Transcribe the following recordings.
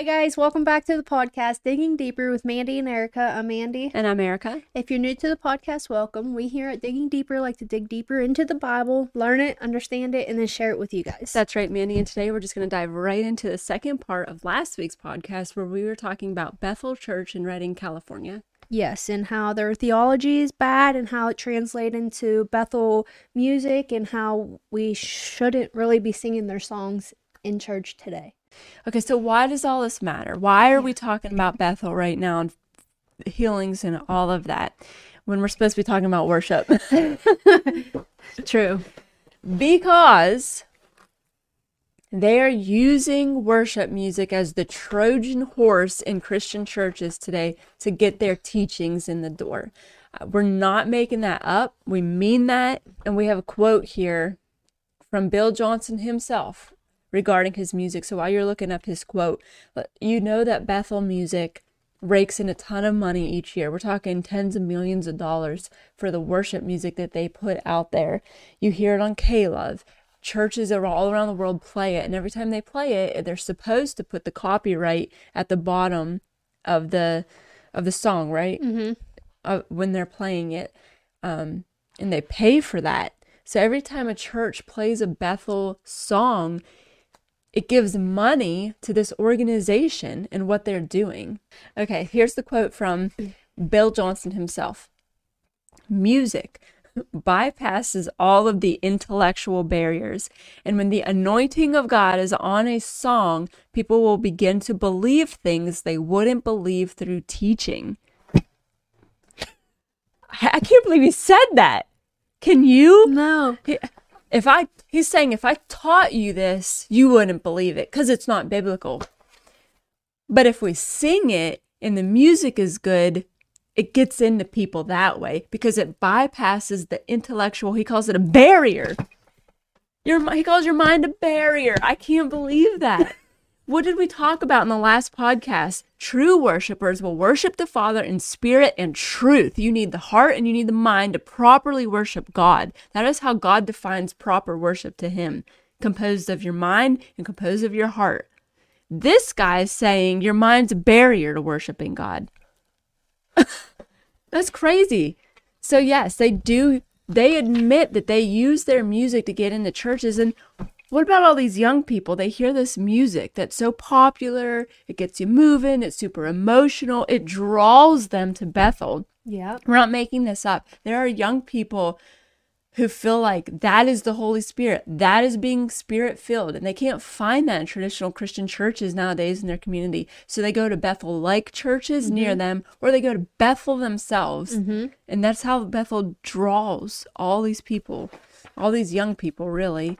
Hi, guys. Welcome back to the podcast, Digging Deeper with Mandy and Erica. I'm Mandy. And I'm Erica. If you're new to the podcast, welcome. We here at Digging Deeper like to dig deeper into the Bible, learn it, understand it, and then share it with you guys. That's right, Mandy. And today we're just going to dive right into the second part of last week's podcast where we were talking about Bethel Church in Redding, California. Yes, and how their theology is bad and how it translates into Bethel music and how we shouldn't really be singing their songs in church today. Okay, so why does all this matter? Why are we talking about Bethel right now and healings and all of that when we're supposed to be talking about worship? True. Because they are using worship music as the Trojan horse in Christian churches today to get their teachings in the door. Uh, we're not making that up. We mean that. And we have a quote here from Bill Johnson himself regarding his music. So while you're looking up his quote, you know that Bethel Music rakes in a ton of money each year. We're talking tens of millions of dollars for the worship music that they put out there. You hear it on K-Love. Churches all around the world play it, and every time they play it, they're supposed to put the copyright at the bottom of the of the song, right? Mm-hmm. Uh, when they're playing it, um, and they pay for that. So every time a church plays a Bethel song, it gives money to this organization and what they're doing. Okay, here's the quote from Bill Johnson himself Music bypasses all of the intellectual barriers. And when the anointing of God is on a song, people will begin to believe things they wouldn't believe through teaching. I can't believe he said that. Can you? No. If I, he's saying, if I taught you this, you wouldn't believe it because it's not biblical. But if we sing it and the music is good, it gets into people that way because it bypasses the intellectual. He calls it a barrier. Your, he calls your mind a barrier. I can't believe that. What did we talk about in the last podcast? True worshipers will worship the Father in spirit and truth. You need the heart and you need the mind to properly worship God. That is how God defines proper worship to Him, composed of your mind and composed of your heart. This guy is saying your mind's a barrier to worshiping God. That's crazy. So, yes, they do, they admit that they use their music to get into churches. And what about all these young people? They hear this music that's so popular, it gets you moving, it's super emotional, it draws them to Bethel. Yeah. We're not making this up. There are young people who feel like that is the Holy Spirit, that is being spirit filled, and they can't find that in traditional Christian churches nowadays in their community. So they go to Bethel like churches mm-hmm. near them, or they go to Bethel themselves. Mm-hmm. And that's how Bethel draws all these people, all these young people, really.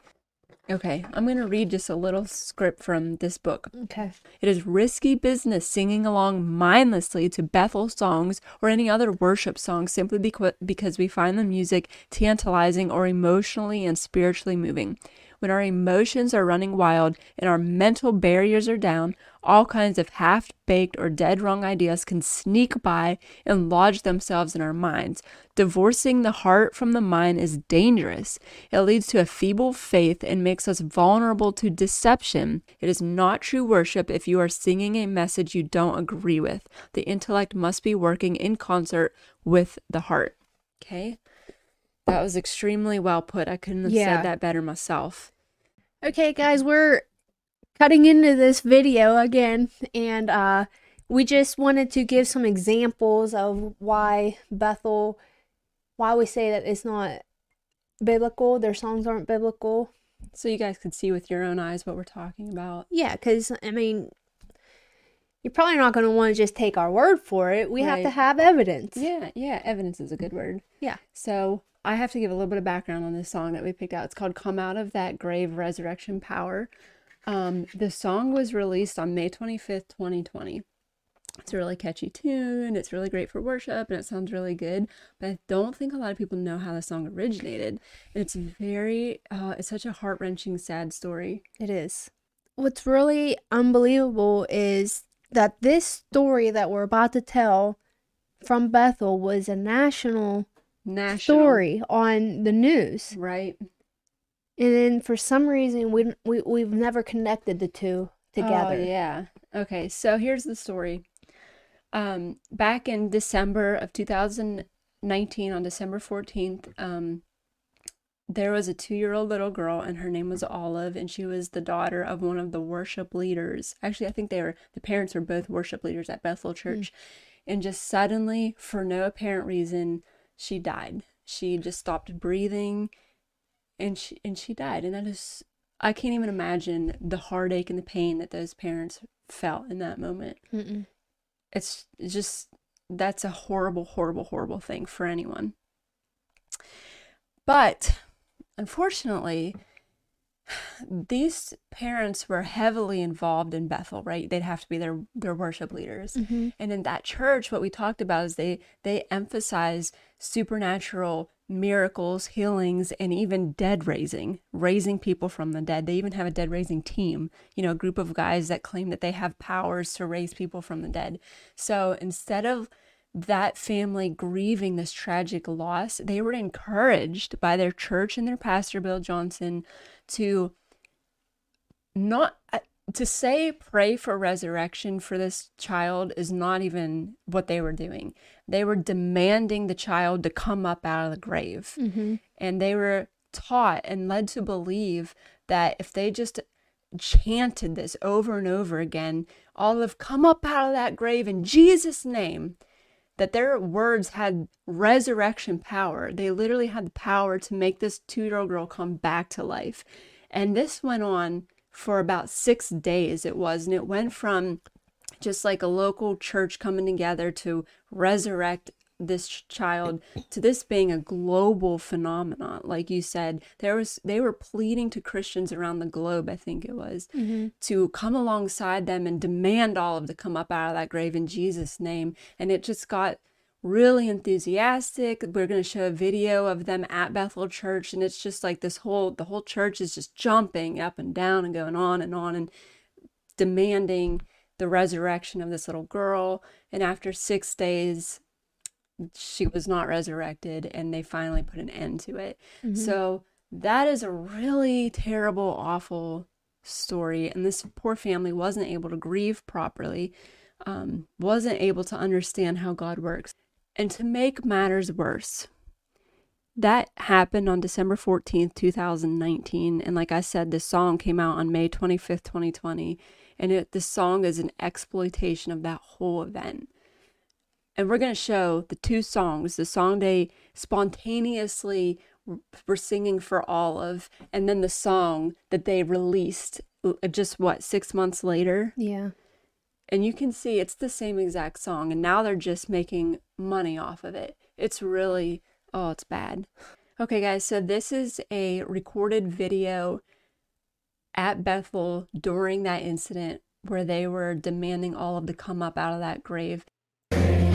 Okay, I'm going to read just a little script from this book. Okay. It is risky business singing along mindlessly to Bethel songs or any other worship songs simply because we find the music tantalizing or emotionally and spiritually moving. When our emotions are running wild and our mental barriers are down, all kinds of half baked or dead wrong ideas can sneak by and lodge themselves in our minds. Divorcing the heart from the mind is dangerous. It leads to a feeble faith and makes us vulnerable to deception. It is not true worship if you are singing a message you don't agree with. The intellect must be working in concert with the heart. Okay? That was extremely well put. I couldn't have yeah. said that better myself. Okay, guys, we're cutting into this video again, and uh, we just wanted to give some examples of why Bethel, why we say that it's not biblical, their songs aren't biblical. So you guys could see with your own eyes what we're talking about. Yeah, because, I mean, you're probably not going to want to just take our word for it. We right. have to have evidence. Yeah, yeah, evidence is a good word. Yeah. So I have to give a little bit of background on this song that we picked out. It's called Come Out of That Grave Resurrection Power. Um, the song was released on May 25th, 2020. It's a really catchy tune. It's really great for worship and it sounds really good. But I don't think a lot of people know how the song originated. And it's very, uh, it's such a heart wrenching, sad story. It is. What's really unbelievable is that this story that we're about to tell from Bethel was a national national story on the news. Right. And then for some reason we we we've never connected the two together. Oh, yeah. Okay, so here's the story. Um, back in December of 2019, on December 14th, um, there was a two year old little girl, and her name was Olive, and she was the daughter of one of the worship leaders. Actually, I think they were, the parents were both worship leaders at Bethel Church. And just suddenly, for no apparent reason, she died. She just stopped breathing and she and she died. And that is I can't even imagine the heartache and the pain that those parents felt in that moment. Mm-mm. It's just that's a horrible, horrible, horrible thing for anyone. But unfortunately, these parents were heavily involved in Bethel, right? They'd have to be their their worship leaders. Mhm. And in that church, what we talked about is they they emphasize supernatural miracles, healings, and even dead raising, raising people from the dead. They even have a dead raising team, you know, a group of guys that claim that they have powers to raise people from the dead. So instead of that family grieving this tragic loss, they were encouraged by their church and their pastor, Bill Johnson, to not uh, to say pray for resurrection for this child is not even what they were doing. They were demanding the child to come up out of the grave. Mhm. And they were taught and led to believe that if they just chanted this over and over again, Olive, come up out of that grave in Jesus' name, that their words had resurrection power. They literally had the power to make this two year old girl come back to life. And this went on for about six days, it was. And it went from just like a local church coming together to resurrect this child to this being a global phenomenon. Like you said there was they were pleading to christians around the globe i think it was Mhm. to come alongside them and demand Olive to come up out of that grave in jesus name. And it just got really enthusiastic. We're going to show a video of them at bethel church and it's just like this whole the whole church is just jumping up and down and going on and on and demanding the resurrection of this little girl. And after six days she was not resurrected and they finally put an end to it Mhm. so that is a really terrible awful story and this poor family wasn't able to grieve properly um, wasn't able to understand how god works and to make matters worse that happened on December 14th, 2019. And like I said, this song came out on May 25th, 2020. And it, this song is an exploitation of that whole event. And we're going to show the two songs the song they spontaneously were singing for Olive, and then the song that they released uh, just what, six months later. Yeah. And you can see it's the same exact song. And now they're just making money off of it. It's really, oh, it's bad. Okay, guys, so this is a recorded video at Bethel during that incident where they were demanding Olive to come up out of the. Come out of that grave. Come out of that grave in Jesus' name.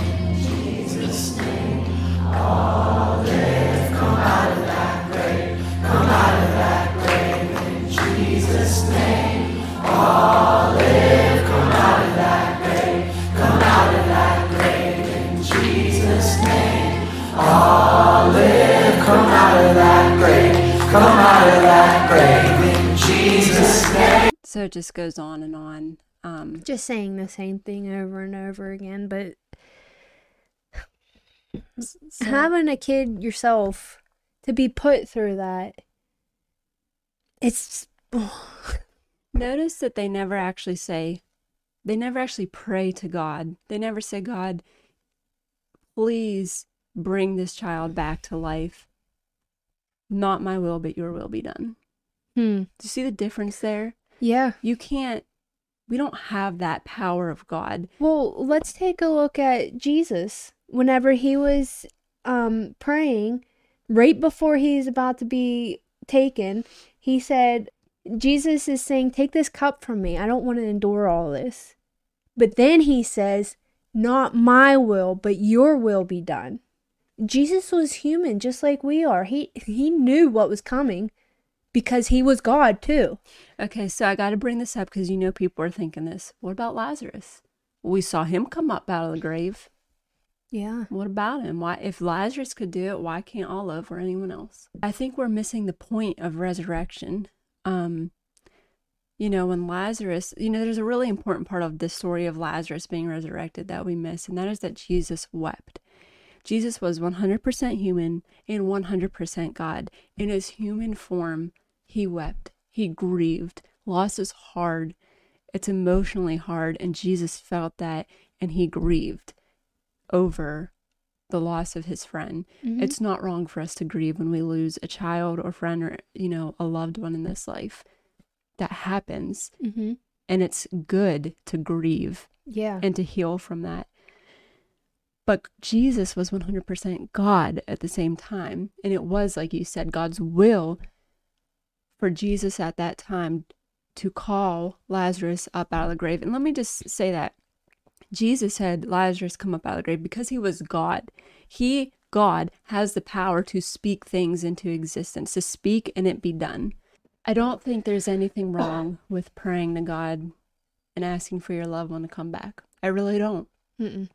So it just goes on and on. Um, Just saying the same thing over and over again, but so- having a kid yourself to be put through that, it's Notice that they never actually say, they never actually pray to God. They never say, God, please bring this child back to life. Not my will, but your will be done. hmm. Do you see the difference there? Yeah. You can't, we don't have that power of God. Well, let's take a look at Jesus. Whenever he was um praying, right before he's about to be taken, he said, Jesus is saying, Take this cup from me. I don't want to endure all this. But then he says, Not my will, but your will be done. Jesus was human just like we are. He he knew what was coming because he was God too. Okay, so I got to bring this up because you know people are thinking this. What about Lazarus? We saw him come up out of the grave. Yeah. What about him? Why, if Lazarus could do it, why can't all Olive or anyone else? I think we're missing the point of resurrection. Um, you know, when Lazarus, you know, there's a really important part of the story of Lazarus being resurrected that we miss, and that is that Jesus wept. Jesus was 100% human and 100% God. In his human form, he wept, he grieved. Loss is hard, it's emotionally hard, and Jesus felt that and he grieved over the loss of his friend. Mhm. It's not wrong for us to grieve when we lose a child or friend or, you know, a loved one in this life. That happens. Mm-hmm. And it's good to grieve Yeah. and to heal from that. But Jesus was 100% God at the same time. And it was, like you said, God's will for Jesus at that time to call Lazarus up out of the grave. And let me just say that Jesus had Lazarus come up out of the grave because he was God. He, God, has the power to speak things into existence, to speak and it be done. I don't think there's anything wrong with praying to God and asking for your loved one to come back. I really don't. Mm-mm.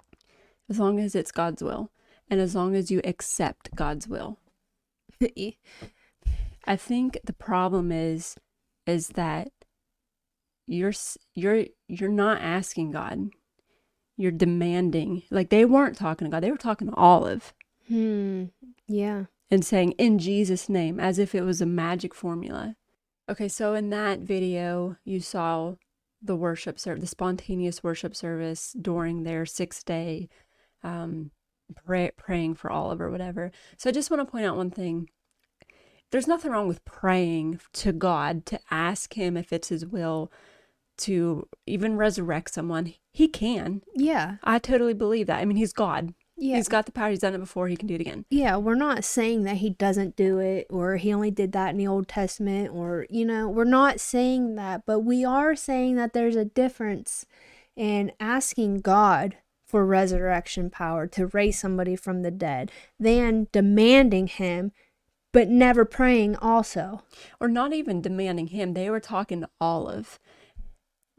As long as it's God's will and as long as you accept God's will. I think the problem is is that you're you're you're not asking God. You're demanding. Like they weren't talking to God. They were talking to Olive hmm. Yeah. and saying in Jesus name as if it was a magic formula. Okay, so in that video you saw the worship service, the spontaneous worship service during their 6-day um pray, praying for Olive or whatever. So I just want to point out one thing. There's nothing wrong with praying to God to ask him if it's his will to even resurrect someone. He can. Yeah. I totally believe that. I mean, he's God. Yeah. He's got the power. He's done it before. He can do it again. yeah, we're not saying that he doesn't do it or he only did that in the Old Testament or, you know, we're not saying that, but we are saying that there's a difference in asking God for resurrection power to raise somebody from the dead than demanding him but never praying also. Or not even demanding him. They were talking to Olive.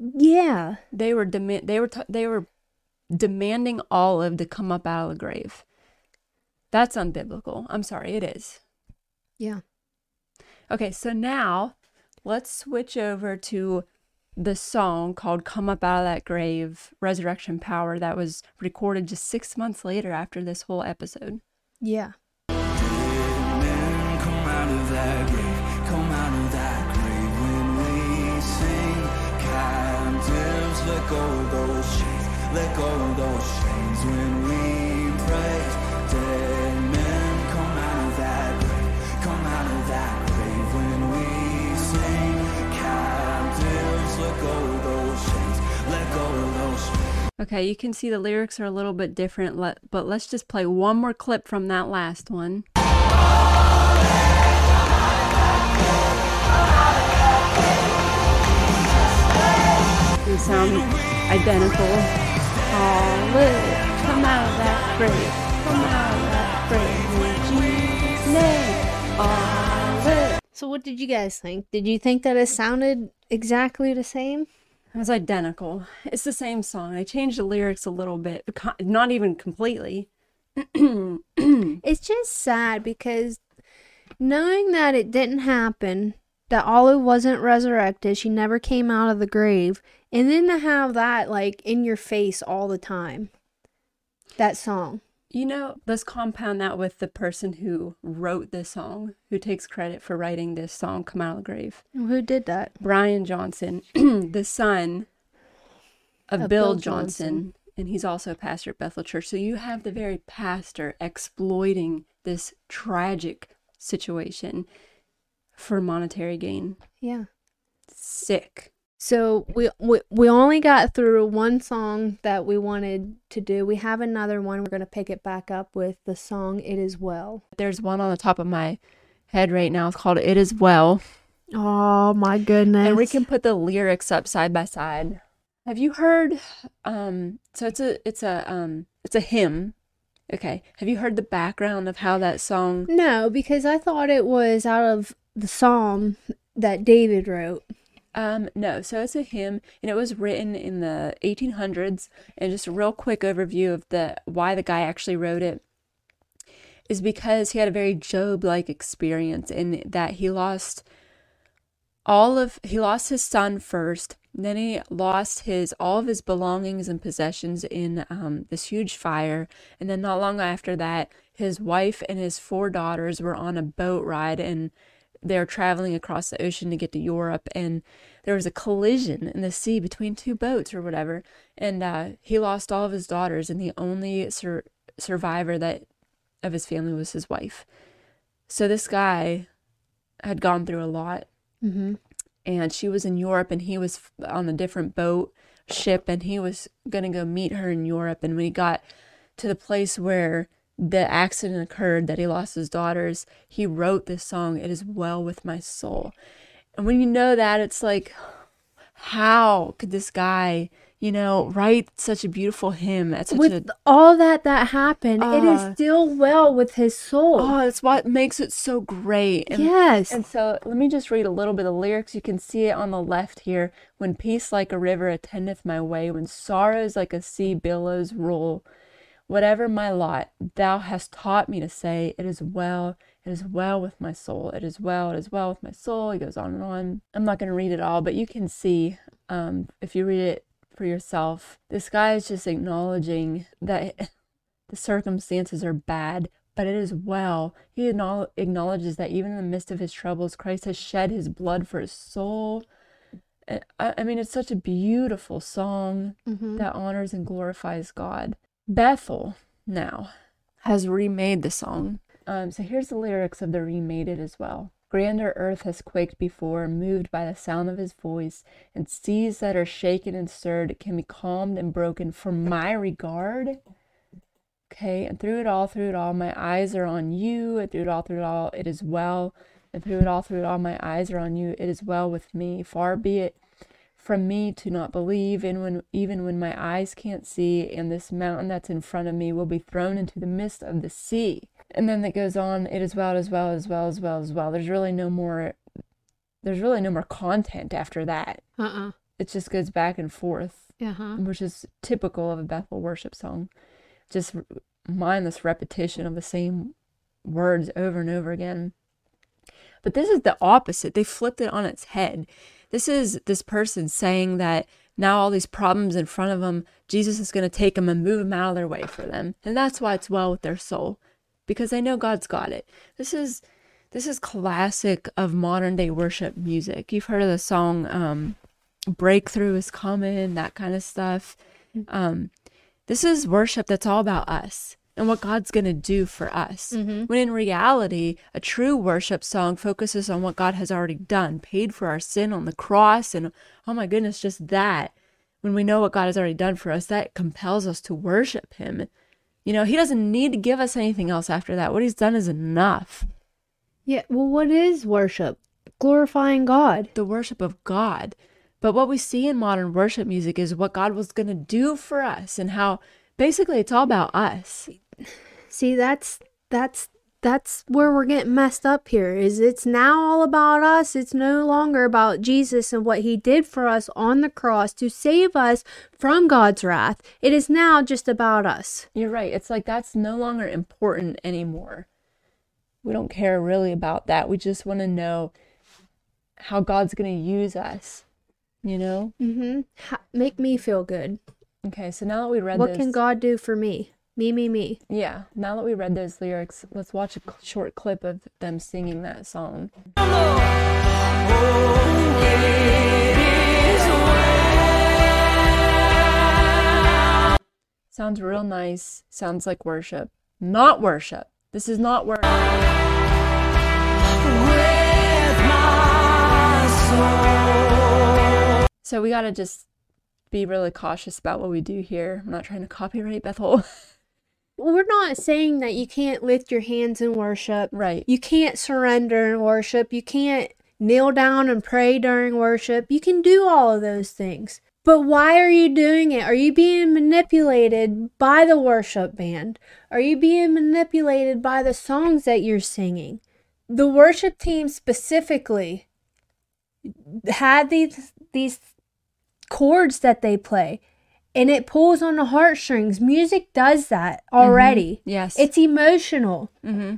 Yeah. They were demand. They were. T- they were demanding Olive to come up out of the grave. That's unbiblical. I'm sorry. It is. Yeah. Okay, so now let's switch over to the song called Come Up Out of That Grave Resurrection Power that was recorded just six months later after this whole episode. Yeah. Go of those chains, let go of those chains when we praise. Dead men come out of that grave, come out of that grave when we sing. Captives, let go of those chains, let go of those chains. Okay, you can see the lyrics are a little bit different, but let's just play one more clip from that last one. Identical. Olive, come out of that grave, come out of that grave in Jesus' name. Olive. So what did you guys think? Did you think that it sounded exactly the same? It was identical. It's the same song. I changed the lyrics a little bit, not even completely. It's just sad because knowing that it didn't happen, that Olive wasn't resurrected, she never came out of the grave, and then to have that like in your face all the time. That song. You know, let's compound that with the person who wrote this song, who takes credit for writing this song, Come Out of the Grave. Who did that? Brian Johnson, the son of, Of Bill, Bill Johnson, Johnson. and he's also a pastor at Bethel Church. So you have the very pastor exploiting this tragic situation for monetary gain. Yeah. Sick. So we, we we only got through one song that we wanted to do. We have another one. We're gonna pick it back up with the song "It Is Well." There's one on the top of my head right now. It's called It Is Well. Oh my goodness! and we can put the lyrics up side by side have you heard um so it's a it's a um it's a hymn okay have you heard the background of how that song No, because I thought it was out of the psalm that David wrote. Um no so it's a hymn and it was written in the 1800s and just a real quick overview of the why the guy actually wrote it is because he had a very job like experience in that he lost all of he lost his son first then he lost his all of his belongings and possessions in um, this huge fire and then not long after that his wife and his four daughters were on a boat ride and they're traveling across the ocean to get to europe and there was a collision in the sea between two boats or whatever and uh, he lost all of his daughters and the only sur- survivor that of his family was his wife so this guy had gone through a lot Mm-hmm. and she was in Europe and he was on a different boat ship and he was going to go meet her in Europe and when he got to the place where the accident occurred that he lost his daughters he wrote this song it is well with my soul and when you know that it's like how could this guy you know write such a beautiful hymn at such With a all that that happened, it Ah. is still well with his soul. oh that's what makes it so great and yes. And so let me just read a little bit of lyrics. You can see it on the left here. When peace like a river attendeth my way, when sorrows like a sea billows roll, whatever my lot, thou hast taught me to say, It is well, it is well with my soul, it is well, it is well with my soul. He goes on and on. I'm not going to read it all, but you can see um, if you read it for yourself, this guy is just acknowledging that the circumstances are bad, but it is well. He acknowledges that even in the midst of his troubles, Christ has shed his blood for his soul. I, mean, it's such a beautiful song Mhm. that honors and glorifies God. Bethel now has remade the song. Um, so here's the lyrics of the remade it as well. Grander earth has quaked before, moved by the sound of his voice, and seas that are shaken and stirred can be calmed and broken for my regard. Okay, and through it all, through it all, my eyes are on you, and through it all, through it all, it is well. And through it all, through it all, my eyes are on you, it is well with me. Far be it from me to not believe, and when even when my eyes can't see, and this mountain that's in front of me will be thrown into the midst of the sea. And then it goes on, it is well, as well, as well, as well, as well. There's really no more there's really no more content after that. Uh-uh. It just goes back and forth Uh-huh. which is typical of a Bethel worship song. Just mindless repetition of the same words over and over again. But this is the opposite. They flipped it on its head. This is this person saying that now all these problems in front of them, Jesus is going to take them and move them out of their way for them. And that's why it's well with their soul because they know God's got it. This is this is classic of modern day worship music. You've heard of the song um breakthrough is coming, that kind of stuff. Um, this is worship that's all about us and what God's going to do for us. Mm-hmm. When in reality, a true worship song focuses on what God has already done, paid for our sin on the cross. And oh my goodness, just that. When we know what God has already done for us, that compels us to worship Him. You know, He doesn't need to give us anything else after that. What He's done is enough. Yeah, well what is worship? Glorifying God. the worship of God. But what we see in modern worship music is what God was going to do for us and how basically it's all about us. See, that's that's that's where we're getting messed up here. Is it's now all about us. It's no longer about Jesus and what he did for us on the cross to save us from God's wrath. It is now just about us. You're right. It's like that's no longer important anymore. We don't care really about that. We just want to know how God's going to use us, you know? mm-hmm. Make me feel good. Okay, so now that we read What those, can God do for me? Me, me, me. yeah, now that we read those lyrics, let's watch a short clip of them singing that song. Sounds real nice. Sounds like worship. Not worship. This is not worship. So we gotta just be really cautious about what we do here. I'm not trying to copyright Bethel. We're not saying that you can't lift your hands in worship. right. You can't surrender in worship. You can't kneel down and pray during worship. You can do all of those things. But why are you doing it? Are you being manipulated by the worship band? Are you being manipulated by the songs that you're singing? The worship team specifically had these these chords that they play and it pulls on the heartstrings. Music does that already. Yes. It's emotional. mm-hmm.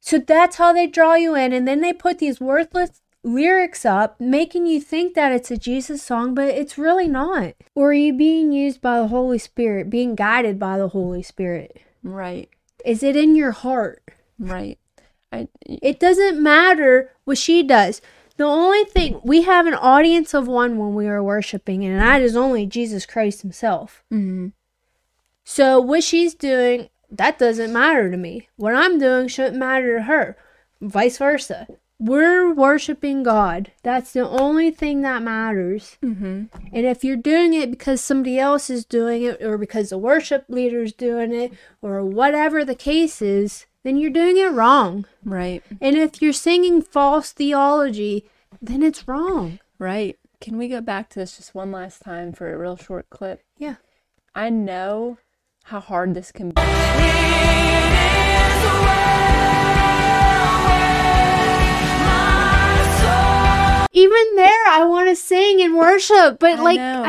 So that's how they draw you in, and then they put these worthless lyrics up, making you think that it's a Jesus song, but it's really not. Or are you being used by the Holy Spirit, being guided by the Holy Spirit? Right. Is it in your heart? Right. I It doesn't matter what she does. The only thing we have an audience of one when we are worshiping, and that is only Jesus Christ Himself. mhm. So what she's doing, that doesn't matter to me. What I'm doing shouldn't matter to her. Vice versa. We're worshiping God. That's the only thing that matters. Mhm. And if you're doing it because somebody else is doing it, or because the worship leader's doing it, or whatever the case is, then you're doing it wrong. Right. And if you're singing false theology, then it's wrong. Right. Can we go back to this just one last time for a real short clip? Yeah. I know how hard this can be. Sing and worship, but I like know.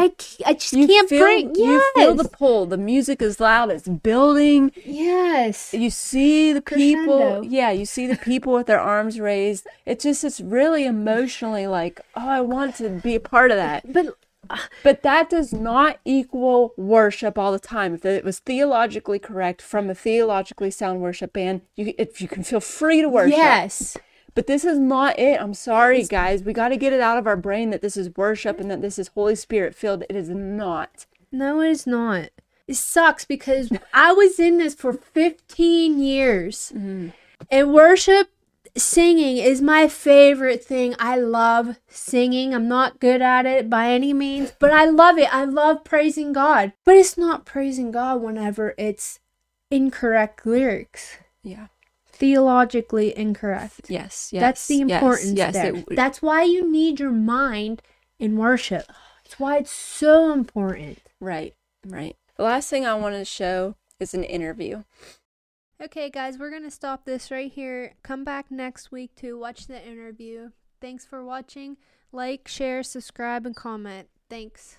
I just You can't feel, bring. you Yes, feel the pull. The music is loud. It's building. yes. You see the people. Crescendo. Yeah, you see the people with their arms raised. It's just it's really emotionally like, oh, I want to be a part of that. But But that does not equal worship all the time. If it was theologically correct from a theologically sound worship band, you if you can feel free to worship. yes, But this is not it. I'm sorry, guys. We got to get it out of our brain that this is worship and that this is Holy Spirit filled. It is not. no, it's not. It sucks because I was in this for 15 years, mm-hmm. and worship singing is my favorite thing. I love singing. I'm not good at it by any means, but I love it. I love praising God. But it's not praising God whenever it's incorrect lyrics, Yeah. Theologically incorrect. Yes. Yes. That's the yes, importance Yes. there. it- That's why you need your mind in worship. That's why it's so important. right. Right. The last thing I want to show is an interview. Okay, guys, we're going to stop this right here. Come back next week to watch the interview. Thanks for watching. Like, share, subscribe, and comment. Thanks.